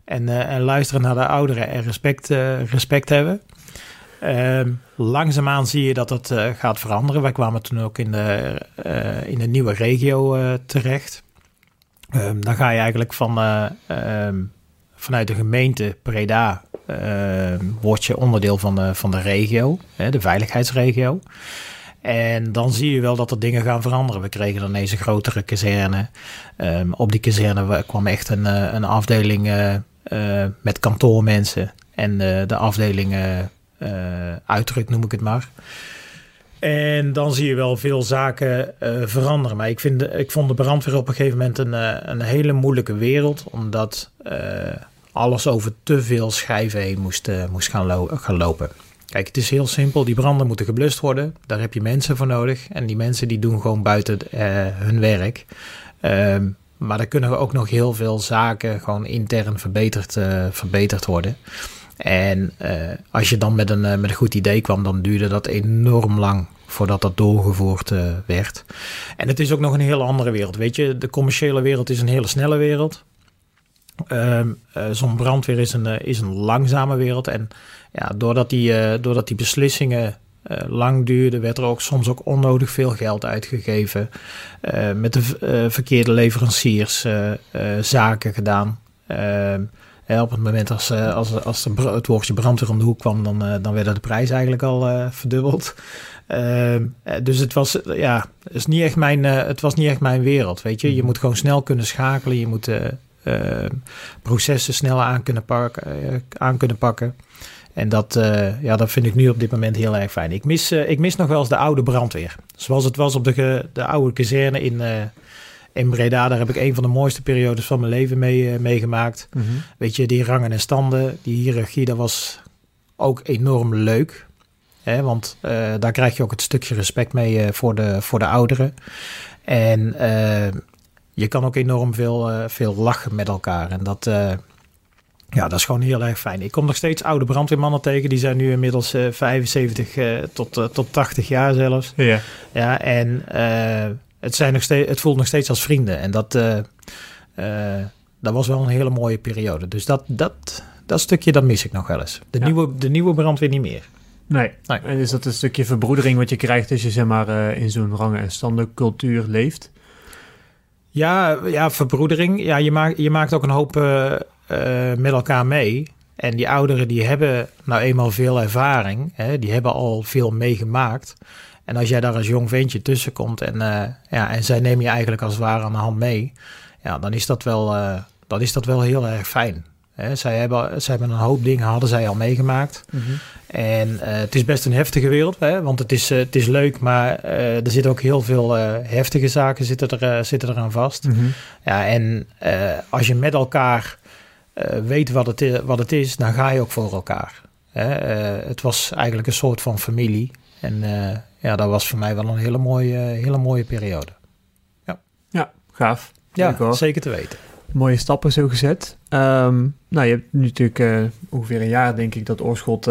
Speaker 3: en, uh, en, luisteren naar de ouderen en respect, respect hebben. Um, langzaamaan zie je dat het gaat veranderen. Wij kwamen toen ook in de, in de nieuwe regio terecht. Um, dan ga je eigenlijk van, vanuit de gemeente Preda word je onderdeel van de, van de regio, hè, de veiligheidsregio. En dan zie je wel dat er dingen gaan veranderen. We kregen dan ineens een grotere kazerne. Um, op die kazerne kwam echt een, eh, een afdeling uh, uh, met kantoormensen. En de afdeling uitdruk noem ik het maar. En dan zie je wel veel zaken veranderen. Maar ik, vind, ik vond de brandweer op een gegeven moment een, een hele moeilijke wereld. Omdat alles over te veel schijven heen moest, moest gaan lopen. Kijk, het is heel simpel. Die branden moeten geblust worden. Daar heb je mensen voor nodig. En die mensen die doen gewoon buiten uh, hun werk. Uh, maar er kunnen ook nog heel veel zaken gewoon intern verbeterd, uh, verbeterd worden. En uh, als je dan met een, met een goed idee kwam, dan duurde dat enorm lang voordat dat doorgevoerd werd. En het is ook nog een hele andere wereld. Weet je, de commerciële wereld is een hele snelle wereld. Uh, Zo'n brandweer is een, is een langzame wereld. En ja, doordat, die, uh, doordat die beslissingen uh, lang duurden, werd er ook soms ook onnodig veel geld uitgegeven. Uh, met de verkeerde leveranciers zaken gedaan. op het moment als, als, als de, het woordje brandweer om de hoek kwam, dan, dan werden de prijzen eigenlijk al verdubbeld. dus het was, ja, is niet echt mijn, het was niet echt mijn wereld. Weet je, je mhm. moet gewoon snel kunnen schakelen. Je moet processen snel aan kunnen, pakken, aan kunnen pakken. En dat, uh, ja, dat vind ik nu op dit moment heel erg fijn. Ik mis, uh, ik mis nog wel eens de oude brandweer. Zoals het was op de, de oude kazerne in, uh, in Breda. Daar heb ik een van de mooiste periodes van mijn leven mee, meegemaakt. Mm -hmm. Weet je, die rangen en standen, die hiërarchie, dat was ook enorm leuk. Hè, want daar krijg je ook het stukje respect mee voor, de, voor de ouderen. En je kan ook enorm veel, veel lachen met elkaar. En dat ja, dat is gewoon heel erg fijn. Ik kom nog steeds oude brandweermannen tegen. Die zijn nu inmiddels uh, 75 uh, tot, uh, tot 80 jaar zelfs. Ja. Ja, en het, zijn nog steeds, het voelt nog steeds als vrienden. En dat, dat was wel een hele mooie periode. Dus dat, dat, dat stukje, dat mis ik nog wel eens. De, ja. nieuwe, de nieuwe brandweer niet meer.
Speaker 1: Nee. nee. En is dat een stukje verbroedering wat je krijgt als je zeg maar in zo'n rangen- en standencultuur leeft?
Speaker 3: Ja, ja, verbroedering. Ja, je maakt, je maakt ook een hoop uh, met elkaar mee. En die ouderen die hebben nou eenmaal veel ervaring. Hè? Die hebben al veel meegemaakt. En als jij daar als jong ventje tussen komt en, uh, ja, en zij nemen je eigenlijk als het ware aan de hand mee. Ja, dan is dat wel, uh, dan is dat wel heel erg fijn. Hè? Zij, hebben, zij hebben een hoop dingen hadden zij al meegemaakt. Mm -hmm. En het is best een heftige wereld. Hè? Want het is, het is leuk, maar er zitten ook heel veel heftige zaken zitten er, zitten er aan vast. Mm -hmm. Ja, en als je met elkaar uh, weet wat het, is, wat het is, dan ga je ook voor elkaar. Hè? Uh, het was eigenlijk een soort van familie. En uh, ja, dat was voor mij wel een hele mooie, hele mooie periode.
Speaker 1: Ja, ja gaaf.
Speaker 3: Ja, zeker te weten.
Speaker 1: Mooie stappen zo gezet. Um, nou, je hebt nu natuurlijk ongeveer een jaar, denk ik, dat Oorschot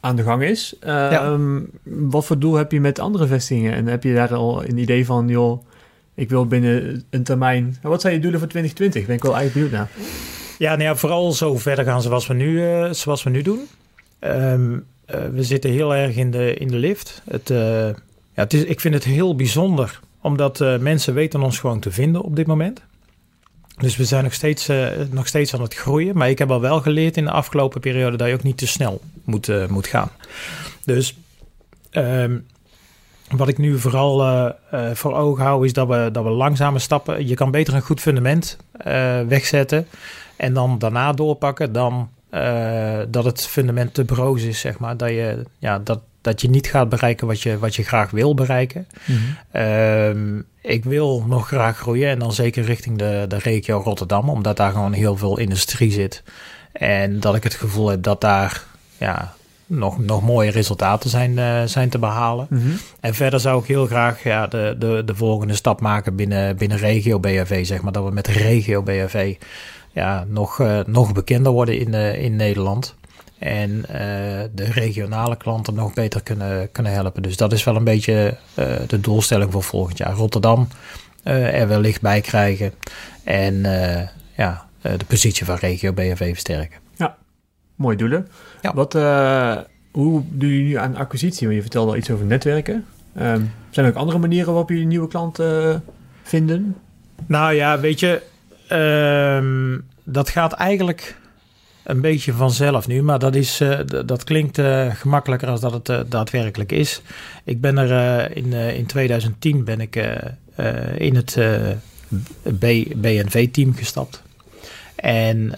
Speaker 1: aan de gang is. Ehm, wat voor doel heb je met andere vestigingen? En heb je daar al een idee van, joh, ik wil binnen een termijn... Wat zijn je doelen voor 2020? Ben ik wel eigenlijk benieuwd naar.
Speaker 3: Ja, nou vooral zo verder gaan zoals we nu, uh, zoals we nu doen. Um, we zitten heel erg in de, in de lift. Het, uh, ja, het is, ik vind het heel bijzonder, omdat mensen weten ons gewoon te vinden op dit moment. Dus we zijn nog steeds, nog steeds aan het groeien. Maar ik heb al wel geleerd in de afgelopen periode dat je ook niet te snel moet, moet gaan. Dus um, wat ik nu vooral voor ogen hou, is dat we, dat we langzame stappen. Je kan beter een goed fundament wegzetten en dan daarna doorpakken dan dat het fundament te broos is, zeg maar. Dat je, ja, dat, dat je niet gaat bereiken wat je, wat je graag wil bereiken. Mm -hmm. ik wil nog graag groeien en dan zeker richting de, de regio Rotterdam, omdat daar gewoon heel veel industrie zit. En dat ik het gevoel heb dat daar ja, nog, nog mooie resultaten zijn, uh, zijn te behalen. Mm -hmm. En verder zou ik heel graag ja, de, de, de volgende stap maken binnen, binnen regio BHV. Zeg maar dat we met regio BHV ja, nog, uh, nog bekender worden in, uh, in Nederland. En uh, de regionale klanten nog beter kunnen, kunnen helpen. Dus dat is wel een beetje de doelstelling voor volgend jaar. Rotterdam er wellicht bij krijgen. En ja, de positie van regio BHV versterken.
Speaker 1: Ja, mooie doelen. Ja. Wat, uh, hoe doe je nu aan acquisitie? Want je vertelde al iets over netwerken. Um, zijn er ook andere manieren waarop je nieuwe klanten uh, vinden?
Speaker 3: Nou ja, weet je, um, dat gaat eigenlijk een beetje vanzelf nu, maar dat, is, uh, dat klinkt uh, gemakkelijker als dat het uh, daadwerkelijk is. Ik ben er in, in 2010 ben ik in het BNV-team gestapt. En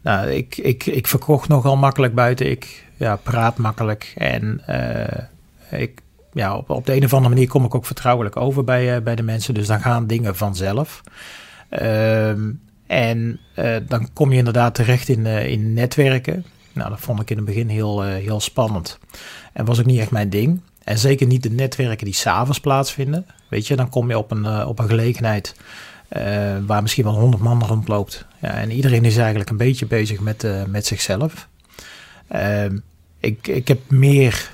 Speaker 3: nou, ik, ik, ik verkocht nogal makkelijk buiten. Ik ja, praat makkelijk. En ik, ja, op, op de een of andere manier kom ik ook vertrouwelijk over bij, bij de mensen. Dus dan gaan dingen vanzelf. Uh, en uh, dan kom je inderdaad terecht in, in netwerken. Nou, dat vond ik in het begin heel, heel spannend. En was ook niet echt mijn ding. En zeker niet de netwerken die s'avonds plaatsvinden. Weet je, dan kom je op een, op een gelegenheid waar misschien wel honderd man rondloopt. Ja, en iedereen is eigenlijk een beetje bezig met, met zichzelf. Uh, ik, ik heb meer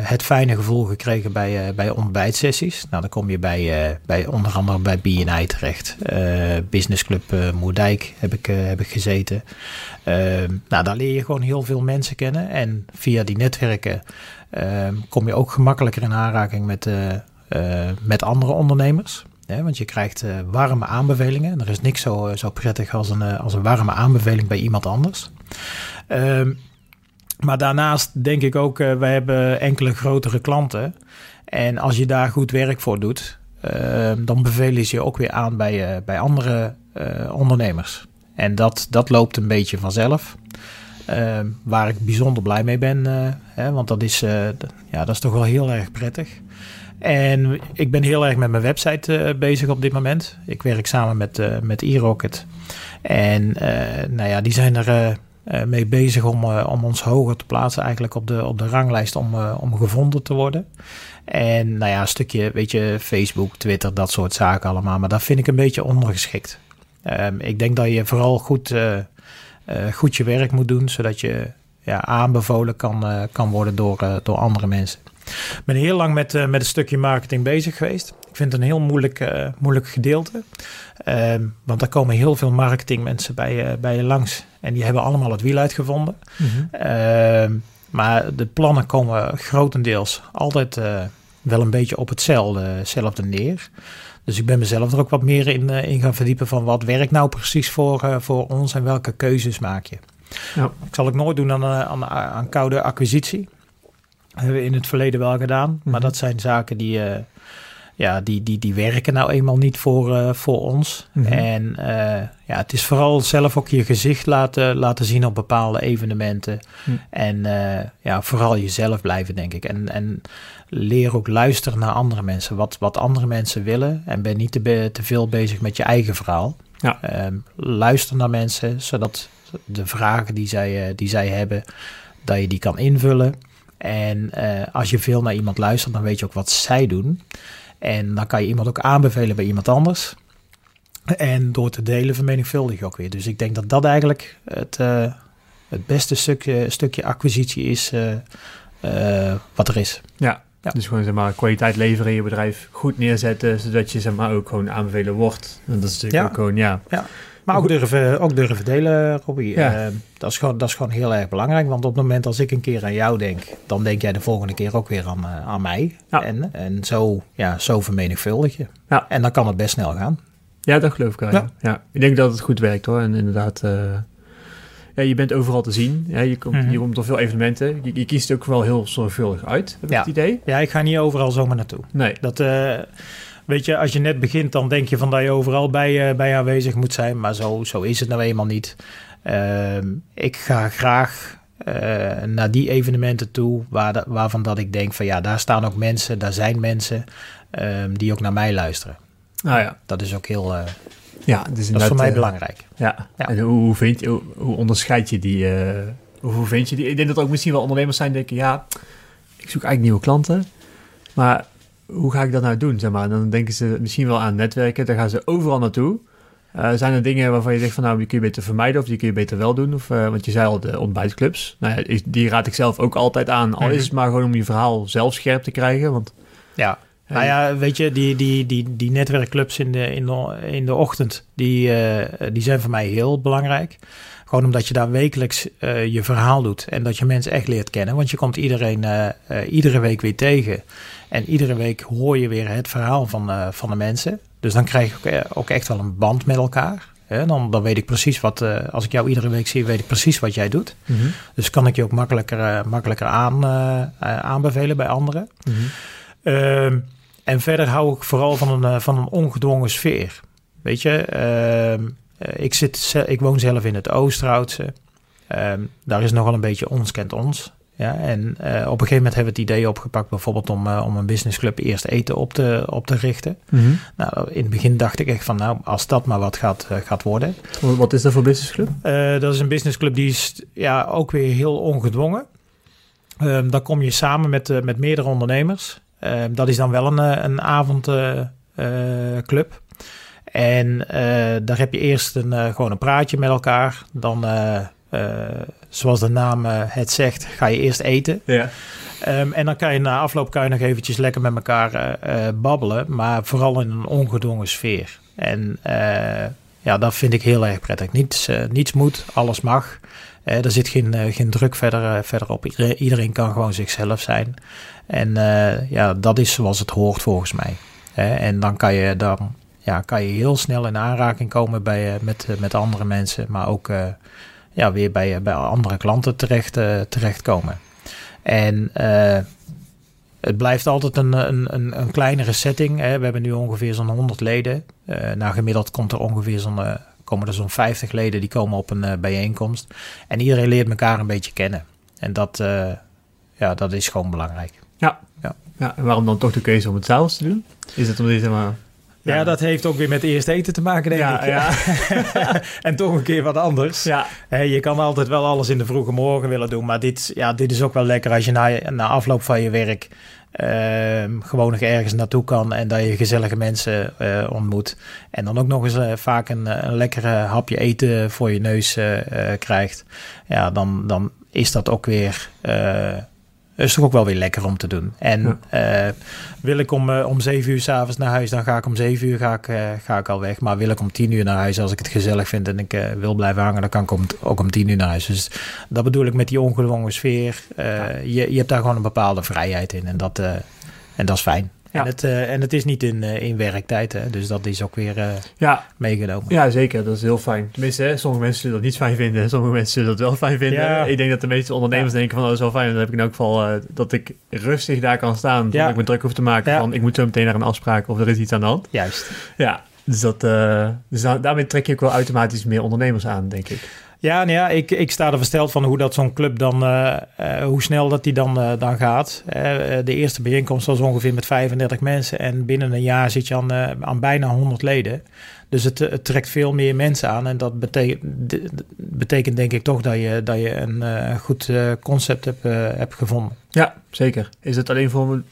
Speaker 3: het fijne gevoel gekregen bij, bij ontbijtsessies. Nou, dan kom je bij, bij onder andere bij BNI terecht. Business Club Moerdijk heb ik, heb ik gezeten. Ehm, nou, daar leer je gewoon heel veel mensen kennen. En via die netwerken ehm, kom je ook gemakkelijker in aanraking met, met andere ondernemers. Want je krijgt warme aanbevelingen. Er is niks zo, eh, zo prettig als een, als een warme aanbeveling bij iemand anders. Um, maar daarnaast denk ik ook, uh, wij hebben enkele grotere klanten. En als je daar goed werk voor doet, ehm, dan bevelen ze je ook weer aan bij, bij andere ondernemers. En dat, dat loopt een beetje vanzelf. Ehm, waar ik bijzonder blij mee ben. Hè, want dat is, ja, dat is toch wel heel erg prettig. En ik ben heel erg met mijn website uh, bezig op dit moment. Ik werk samen met, uh, met eRocket. En uh, nou ja, die zijn er mee bezig om, om ons hoger te plaatsen eigenlijk op de, op de ranglijst om, om gevonden te worden. En nou ja, een stukje, weet je, Facebook, Twitter, dat soort zaken allemaal. Maar dat vind ik een beetje ondergeschikt. Um, ik denk dat je vooral goed, goed je werk moet doen, zodat je ja, aanbevolen kan, kan worden door, door andere mensen. Ik ben heel lang met, met een stukje marketing bezig geweest. Ik vind het een heel moeilijk, uh, moeilijk gedeelte. Uh, want daar komen heel veel marketingmensen bij, uh, bij je langs. En die hebben allemaal het wiel uitgevonden. Mm -hmm. maar de plannen komen grotendeels altijd wel een beetje op hetzelfde neer. Dus ik ben mezelf er ook wat meer in, in gaan verdiepen van wat werkt nou precies voor, voor ons en welke keuzes maak je. Ja. Ik zal het nooit doen aan, aan, aan koude acquisitie hebben we in het verleden wel gedaan. Maar mhm. dat zijn zaken die, uh, ja, die, die, die werken nou eenmaal niet voor, uh, voor ons. Mm -hmm. En uh, ja, het is vooral zelf ook je gezicht laten, laten zien op bepaalde evenementen. Mm. En ja, vooral jezelf blijven, denk ik. En, en leer ook luisteren naar andere mensen. Wat, wat andere mensen willen. En ben niet te, te veel bezig met je eigen verhaal. Ja. Um, luister naar mensen, zodat de vragen die zij, die zij hebben, dat je die kan invullen. En als je veel naar iemand luistert, dan weet je ook wat zij doen. En dan kan je iemand ook aanbevelen bij iemand anders. En door te delen vermenigvuldig je ook weer. Dus ik denk dat dat eigenlijk het, uh, het beste stukje, stukje acquisitie is wat er is.
Speaker 1: Ja,
Speaker 3: Ja.
Speaker 1: dus gewoon zeg maar kwaliteit leveren in je bedrijf, goed neerzetten, zodat je zeg maar ook gewoon aanbevelen wordt. En dat is natuurlijk
Speaker 3: Ja.
Speaker 1: ook gewoon, ja.
Speaker 3: Maar ook durven, ook durven delen, Robbie.
Speaker 1: Ja.
Speaker 3: Eh, dat, is gewoon, dat is gewoon heel erg belangrijk. Want op het moment als ik een keer aan jou denk, dan denk jij de volgende keer ook weer aan, eh, aan mij.
Speaker 1: Ja.
Speaker 3: En, en zo, ja, zo vermenigvuldig je.
Speaker 1: Ja.
Speaker 3: En dan kan het best snel gaan.
Speaker 1: Ja, dat geloof ik wel. Ja.
Speaker 3: Ja.
Speaker 1: Ik denk dat het goed werkt hoor. En inderdaad, eh, ja, je bent overal te zien. Ja, je, komt,
Speaker 3: Mhm.
Speaker 1: je komt op veel evenementen. Je, je kiest ook wel heel zorgvuldig uit, heb ik
Speaker 3: Ja.
Speaker 1: het idee.
Speaker 3: Ja, ik ga niet overal zomaar naartoe.
Speaker 1: Nee.
Speaker 3: Dat, eh, weet je, als je net begint, dan denk je van dat je overal bij, eh, bij aanwezig moet zijn. Maar zo, zo is het nou eenmaal niet. Ehm, ik ga graag eh, naar die evenementen toe waar de- waarvan dat ik denk van ja, daar staan ook mensen, daar zijn mensen ehm, die ook naar mij luisteren.
Speaker 1: Nou ja.
Speaker 3: Dat is ook heel, eh,
Speaker 1: Ja, dus
Speaker 3: dat is voor mij belangrijk.
Speaker 1: Ja.
Speaker 3: Ja.
Speaker 1: En hoe, vind je, hoe, hoe onderscheid je die? hoe, hoe vind je die? Ik denk dat er ook misschien wel ondernemers zijn die denken, ja, ik zoek eigenlijk nieuwe klanten. Maar hoe ga ik dat nou doen? Zeg maar? En dan denken ze misschien wel aan netwerken. Daar gaan ze overal naartoe. Eh, zijn er dingen waarvan je zegt van nou, die kun je beter vermijden of die kun je beter wel doen? Of, eh, want je zei al, de ontbijtclubs. Nou ja, die raad ik zelf ook altijd aan. Al
Speaker 3: Mhm.
Speaker 1: is het maar gewoon om je verhaal zelf scherp te krijgen. Want
Speaker 3: Ja.
Speaker 1: eh,
Speaker 3: Nou ja, weet je, die, die, die, die netwerkclubs in de, in de, in de ochtend, die, die zijn voor mij heel belangrijk. Gewoon omdat je daar wekelijks eh, je verhaal doet en dat je mensen echt leert kennen. Want je komt iedereen eh, eh, iedere week weer tegen. En iedere week hoor je weer het verhaal van, van de mensen. Dus dan krijg je ook, ook echt wel een band met elkaar. Hè? Dan, dan weet ik precies wat, als ik jou iedere week zie, weet ik precies wat jij doet.
Speaker 1: mhm,
Speaker 3: Dus kan ik je ook makkelijker, makkelijker aan, aanbevelen bij anderen.
Speaker 1: mhm.
Speaker 3: Ehm, en verder hou ik vooral van een, van een ongedwongen sfeer. Weet je, ehm, eh, ik, zit, ik woon zelf in het Oosterhoutse. Ehm, daar is nogal een beetje ons kent ons. Ja, en eh, op een gegeven moment hebben we het idee opgepakt, bijvoorbeeld om, eh, om een businessclub eerst eten op te, op te richten.
Speaker 1: Mhm.
Speaker 3: Nou, in het begin dacht ik echt van, nou, als dat maar wat gaat, eh, gaat worden.
Speaker 1: Wat- is dat voor businessclub?
Speaker 3: Eh, dat is een businessclub die is ja, ook weer heel ongedwongen. Ehm dan kom je samen met, eh, met meerdere ondernemers. Ehm, dat is dan wel een, eh, een avondclub. En eh, daar heb je eerst een, eh, gewoon een praatje met elkaar. Dan, eh, zoals de naam het zegt, ga je eerst eten.
Speaker 1: Ja.
Speaker 3: Ehm, en dan kan je na afloop kan je nog eventjes lekker met elkaar babbelen. Maar vooral in een ongedwongen sfeer. En ja, dat vind ik heel erg prettig. Niets, niets moet, alles mag. Er zit geen, geen druk verder, verder op. Iedereen, iedereen kan gewoon zichzelf zijn. En ja, dat is zoals het hoort volgens mij. En dan kan je, dan, ja, kan je heel snel in aanraking komen bij, eh, met, eh, met andere mensen. Maar ook eh, ja, weer bij, bij andere klanten terecht, terechtkomen. En het blijft altijd een, een, een, kleinere setting. Hè. We hebben nu ongeveer zo'n 100 leden. Nou, gemiddeld komt er ongeveer zo'n, komen er zo'n 50 leden die komen op een eh, bijeenkomst. En iedereen leert elkaar een beetje kennen. En dat, ja, dat is gewoon belangrijk.
Speaker 1: Ja, en waarom dan toch de keuze om het s'avonds te doen? Is het omdat je zeg maar...
Speaker 3: Ja, dat heeft ook weer met eerst eten te maken, denk
Speaker 1: ja,
Speaker 3: ik.
Speaker 1: ja,
Speaker 3: en toch een keer wat anders.
Speaker 1: ja.
Speaker 3: Je kan altijd wel alles in de vroege morgen willen doen. Maar dit, ja, dit is ook wel lekker als je na, na afloop van je werk ehm, gewoon nog ergens naartoe kan. En dat je gezellige mensen eh, ontmoet. En dan ook nog eens eh, vaak een, een lekkere hapje eten voor je neus eh, krijgt. Ja, dan, dan is dat ook weer... is toch ook wel weer lekker om te doen. En eh, wil ik om, eh, om 7 uur s'avonds naar huis, dan ga ik om 7 uur ga ik, eh, ga ik al weg. Maar wil ik om 10 uur naar huis, als ik het gezellig vind en ik wil blijven hangen, dan kan ik om, ook om 10 uur naar huis. Dus dat bedoel ik met die ongedwongen sfeer. Je, je hebt daar gewoon een bepaalde vrijheid in en dat, en dat is fijn.
Speaker 1: Ja.
Speaker 3: En, het, eh, en het is niet in, eh, in werktijd, hè, dus dat is ook weer eh,
Speaker 1: Ja,
Speaker 3: meegenomen.
Speaker 1: ja, zeker. Dat is heel fijn. Tenminste, hè, sommige mensen zullen dat niet fijn vinden. Sommige mensen zullen dat wel fijn vinden.
Speaker 3: Ja.
Speaker 1: Ik denk dat de meeste ondernemers denken van... Oh, dat is wel fijn. Dan heb ik in elk geval dat ik rustig daar kan staan. Dat ik me druk hoef te maken van... Ik moet zo meteen naar een afspraak of er is iets aan de hand.
Speaker 3: Juist.
Speaker 1: Ja, dus, dat, dus da- daarmee trek je ook wel automatisch meer ondernemers aan, denk ik.
Speaker 3: Ja, nou ja ik, ik sta er versteld van hoe dat zo'n club dan, eh, hoe snel dat die dan, eh, dan gaat. De eerste bijeenkomst was ongeveer met 35 mensen en binnen een jaar zit je aan, aan bijna 100 leden. Dus het, het trekt veel meer mensen aan en dat betekent, betekent denk ik toch dat je, dat je een goed concept hebt, hebt gevonden.
Speaker 1: Ja, zeker. Is het alleen voor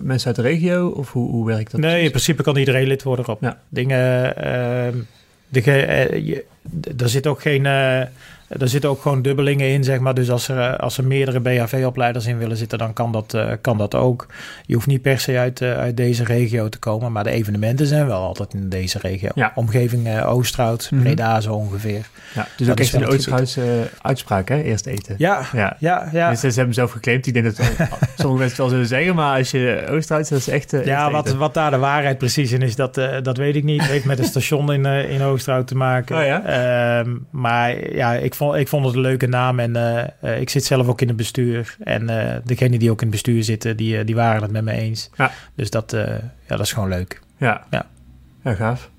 Speaker 1: mensen uit de regio of hoe, hoe werkt dat?
Speaker 3: Nee, in principe kan iedereen lid worden op
Speaker 1: Ja.
Speaker 3: dingen. De, eh, je, er zit ook geen, eh, Er zitten ook gewoon dubbelingen in, zeg maar. Dus als er, als er meerdere BHV-opleiders in willen zitten, dan kan dat, kan dat ook. Je hoeft niet per se uit, uit deze regio te komen, maar de evenementen zijn wel altijd in deze regio.
Speaker 1: Ja.
Speaker 3: Omgeving Oosterhout,
Speaker 1: Mhm.
Speaker 3: Breda zo ongeveer.
Speaker 1: Ja, dus
Speaker 3: Dat
Speaker 1: ook
Speaker 3: is
Speaker 1: echt een Oosterhuis uitspraak, hè? Eerst eten.
Speaker 3: Ja,
Speaker 1: Ja.
Speaker 3: ja, ja.
Speaker 1: Dus ze hebben hem zelf geclaimd. Ik denk dat sommige mensen het wel zullen zeggen, maar als je Oosterhuis, dat is echt. eh,
Speaker 3: Ja, wat, wat daar de waarheid precies in is, dat, eh, dat weet ik niet. Het heeft met het station in, eh, in Oosterhout te maken.
Speaker 1: Oh ja?
Speaker 3: Ehm, maar ja, ik vond, ik vond het een leuke naam en eh, eh, ik zit zelf ook in het bestuur. En eh degenen die ook in het bestuur zitten, die, die waren het met me eens.
Speaker 1: Ja.
Speaker 3: Dus dat, ja, dat is gewoon leuk.
Speaker 1: Ja.
Speaker 3: Ja.
Speaker 1: Ja, gaaf.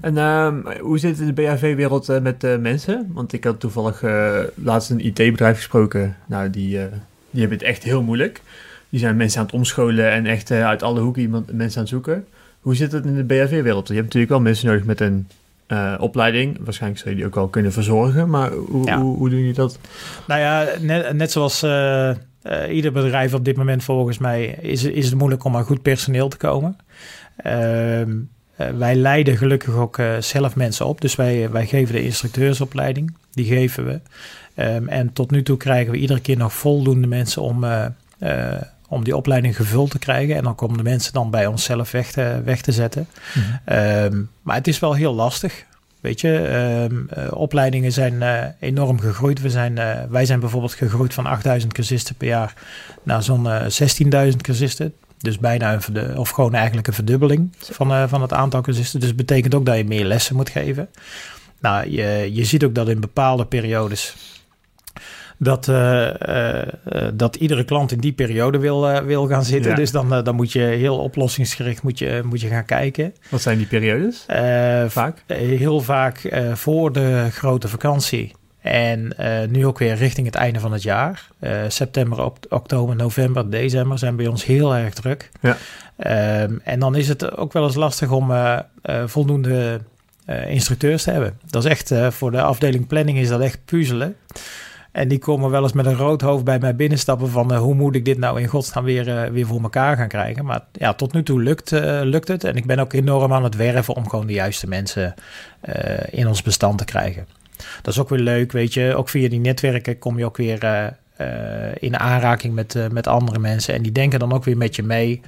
Speaker 1: En ehm, hoe zit het in de BHV-wereld met mensen? Want ik had toevallig laatst een IT-bedrijf gesproken. Nou, die, die hebben het echt heel moeilijk. Die zijn mensen aan het omscholen en echt uit alle hoeken iemand, mensen aan het zoeken. Hoe zit het in de BHV-wereld? Je hebt natuurlijk wel mensen nodig met een eh, opleiding. Waarschijnlijk zou je die ook wel kunnen verzorgen. Maar hoe,
Speaker 3: Ja.
Speaker 1: hoe, hoe doen jullie dat?
Speaker 3: Nou ja, net, net zoals eh, eh, ieder bedrijf op dit moment volgens mij is, is het moeilijk om aan goed personeel te komen. Ehm, eh, wij leiden gelukkig ook eh, zelf mensen op. Dus wij, wij geven de instructeursopleiding. Die geven we. Ehm, en tot nu toe krijgen we iedere keer nog voldoende mensen om, eh, eh, om die opleiding gevuld te krijgen. En dan komen de mensen dan bij onszelf weg te, weg te zetten. Ehm, maar het is wel heel lastig. Weet je, ehm, eh, opleidingen zijn eh, enorm gegroeid. We zijn, eh, wij zijn bijvoorbeeld gegroeid van 8000 cursisten per jaar naar zo'n eh 16.000 cursisten. Dus bijna een of gewoon eigenlijk een verdubbeling van, eh, van het aantal cursisten. Dus dat betekent ook dat je meer lessen moet geven. Nou, je, je ziet ook dat in bepaalde periodes dat, eh, eh, eh, dat iedere klant in die periode wil, wil gaan zitten.
Speaker 1: Ja.
Speaker 3: Dus dan, dan moet je heel oplossingsgericht moet je, moet je gaan kijken.
Speaker 1: Wat zijn die periodes? Vaak?
Speaker 3: heel vaak voor de grote vakantie. En nu ook weer richting het einde van het jaar. September, op, oktober, november, december zijn bij ons heel erg druk.
Speaker 1: Ja.
Speaker 3: Ehm, en dan is het ook wel eens lastig om voldoende instructeurs te hebben. Dat is echt, voor de afdeling planning is dat echt puzzelen. En die komen wel eens met een rood hoofd bij mij binnenstappen van eh, hoe moet ik dit nou in godsnaam weer, eh, weer voor elkaar gaan krijgen. Maar ja, tot nu toe lukt, eh, lukt het. En ik ben ook enorm aan het werven om gewoon de juiste mensen in ons bestand te krijgen. Dat is ook weer leuk, weet je. Ook via die netwerken kom je ook weer in aanraking met, met andere mensen. En die denken dan ook weer met je mee.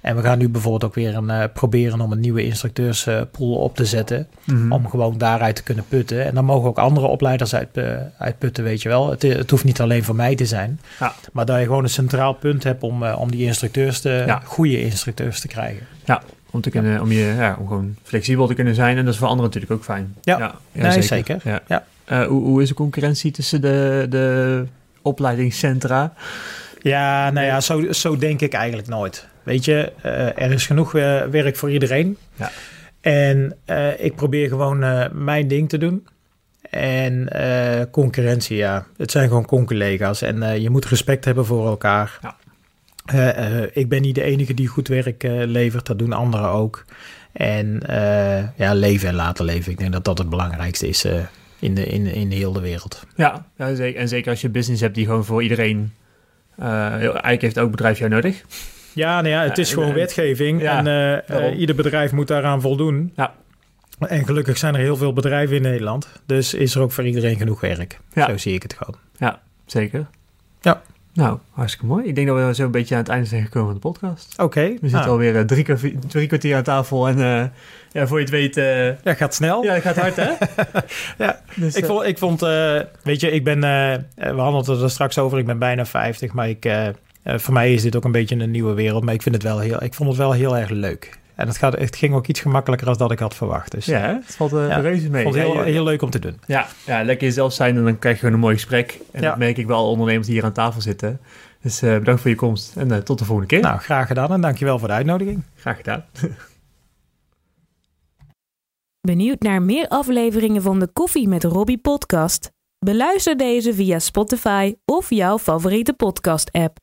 Speaker 3: En we gaan nu bijvoorbeeld ook weer een, eh, proberen om een nieuwe instructeurspool op te zetten.
Speaker 1: Mhm.
Speaker 3: Om gewoon daaruit te kunnen putten. En dan mogen ook andere opleiders uit, eh, uit putten, weet je wel. Het, het hoeft niet alleen voor mij te zijn.
Speaker 1: Ja.
Speaker 3: Maar dat je gewoon een centraal punt hebt om, eh, om die instructeurs te,
Speaker 1: Ja.
Speaker 3: goede instructeurs te krijgen.
Speaker 1: Om, te kunnen, om, je, ja, om gewoon flexibel te kunnen zijn. En dat is voor anderen natuurlijk ook fijn.
Speaker 3: Ja. Nee, zeker.
Speaker 1: Ja.
Speaker 3: Ja.
Speaker 1: Eh, hoe, hoe is de concurrentie tussen de, de opleidingscentra?
Speaker 3: Ja, nou ja, zo, zo denk ik eigenlijk nooit. Weet je, eh, er is genoeg eh, werk voor iedereen.
Speaker 1: Ja.
Speaker 3: En eh, ik probeer gewoon mijn ding te doen. En concurrentie, ja. Het zijn gewoon conculega's. En je moet respect hebben voor elkaar.
Speaker 1: Ja.
Speaker 3: Ik ben niet de enige die goed werk levert. Dat doen anderen ook. En ja, leven en laten leven. Ik denk dat dat het belangrijkste is in, de, in, in heel de wereld.
Speaker 1: Ja, en zeker als je business hebt die gewoon voor iedereen... eh, eigenlijk heeft elk bedrijf jou nodig.
Speaker 3: Ja, nou ja, het
Speaker 1: Ja,
Speaker 3: is gewoon
Speaker 1: en-
Speaker 3: wetgeving.
Speaker 1: ja,
Speaker 3: en eh, eh, ieder bedrijf moet daaraan voldoen.
Speaker 1: Ja.
Speaker 3: En gelukkig zijn er heel veel bedrijven in Nederland. Dus is er ook voor iedereen genoeg werk.
Speaker 1: Ja.
Speaker 3: Zo zie ik het gewoon.
Speaker 1: Zeker.
Speaker 3: Ja.
Speaker 1: Nou, hartstikke mooi. Ik denk dat we zo een beetje aan het einde zijn gekomen van de podcast.
Speaker 3: Oké.
Speaker 1: We zitten
Speaker 3: nou,
Speaker 1: alweer eh, drie, kwartier, drie kwartier aan tafel. En eh, ja, voor je het weet...
Speaker 3: Ja, gaat snel.
Speaker 1: ja, het gaat hard, hè?
Speaker 3: Ja.
Speaker 1: Dus,
Speaker 3: Ik vond, ik vond weet je, ik ben, we hadden het er straks over, ik ben bijna 50, maar ik, voor mij is dit ook een beetje een nieuwe wereld, maar ik vind het wel heel, ik vond het wel heel erg leuk. En het, gaat, het ging ook iets gemakkelijker dan dat ik had verwacht. Dus
Speaker 1: Ja, hè? het valt eh,
Speaker 3: Ja.
Speaker 1: reuze mee.
Speaker 3: vond het heel,
Speaker 1: Ja, je-
Speaker 3: heel leuk om te doen.
Speaker 1: Ja, ja, lekker jezelf zijn en dan krijg je gewoon een mooi gesprek. En
Speaker 3: Ja.
Speaker 1: dat merk ik wel ondernemers die hier aan tafel zitten. Dus eh, bedankt voor je komst en eh, tot de volgende keer.
Speaker 3: Nou, graag gedaan en dankjewel voor de uitnodiging.
Speaker 1: Graag gedaan.
Speaker 2: Benieuwd naar meer afleveringen van de Koffie met Robbie podcast? Beluister deze via Spotify of jouw favoriete podcast app.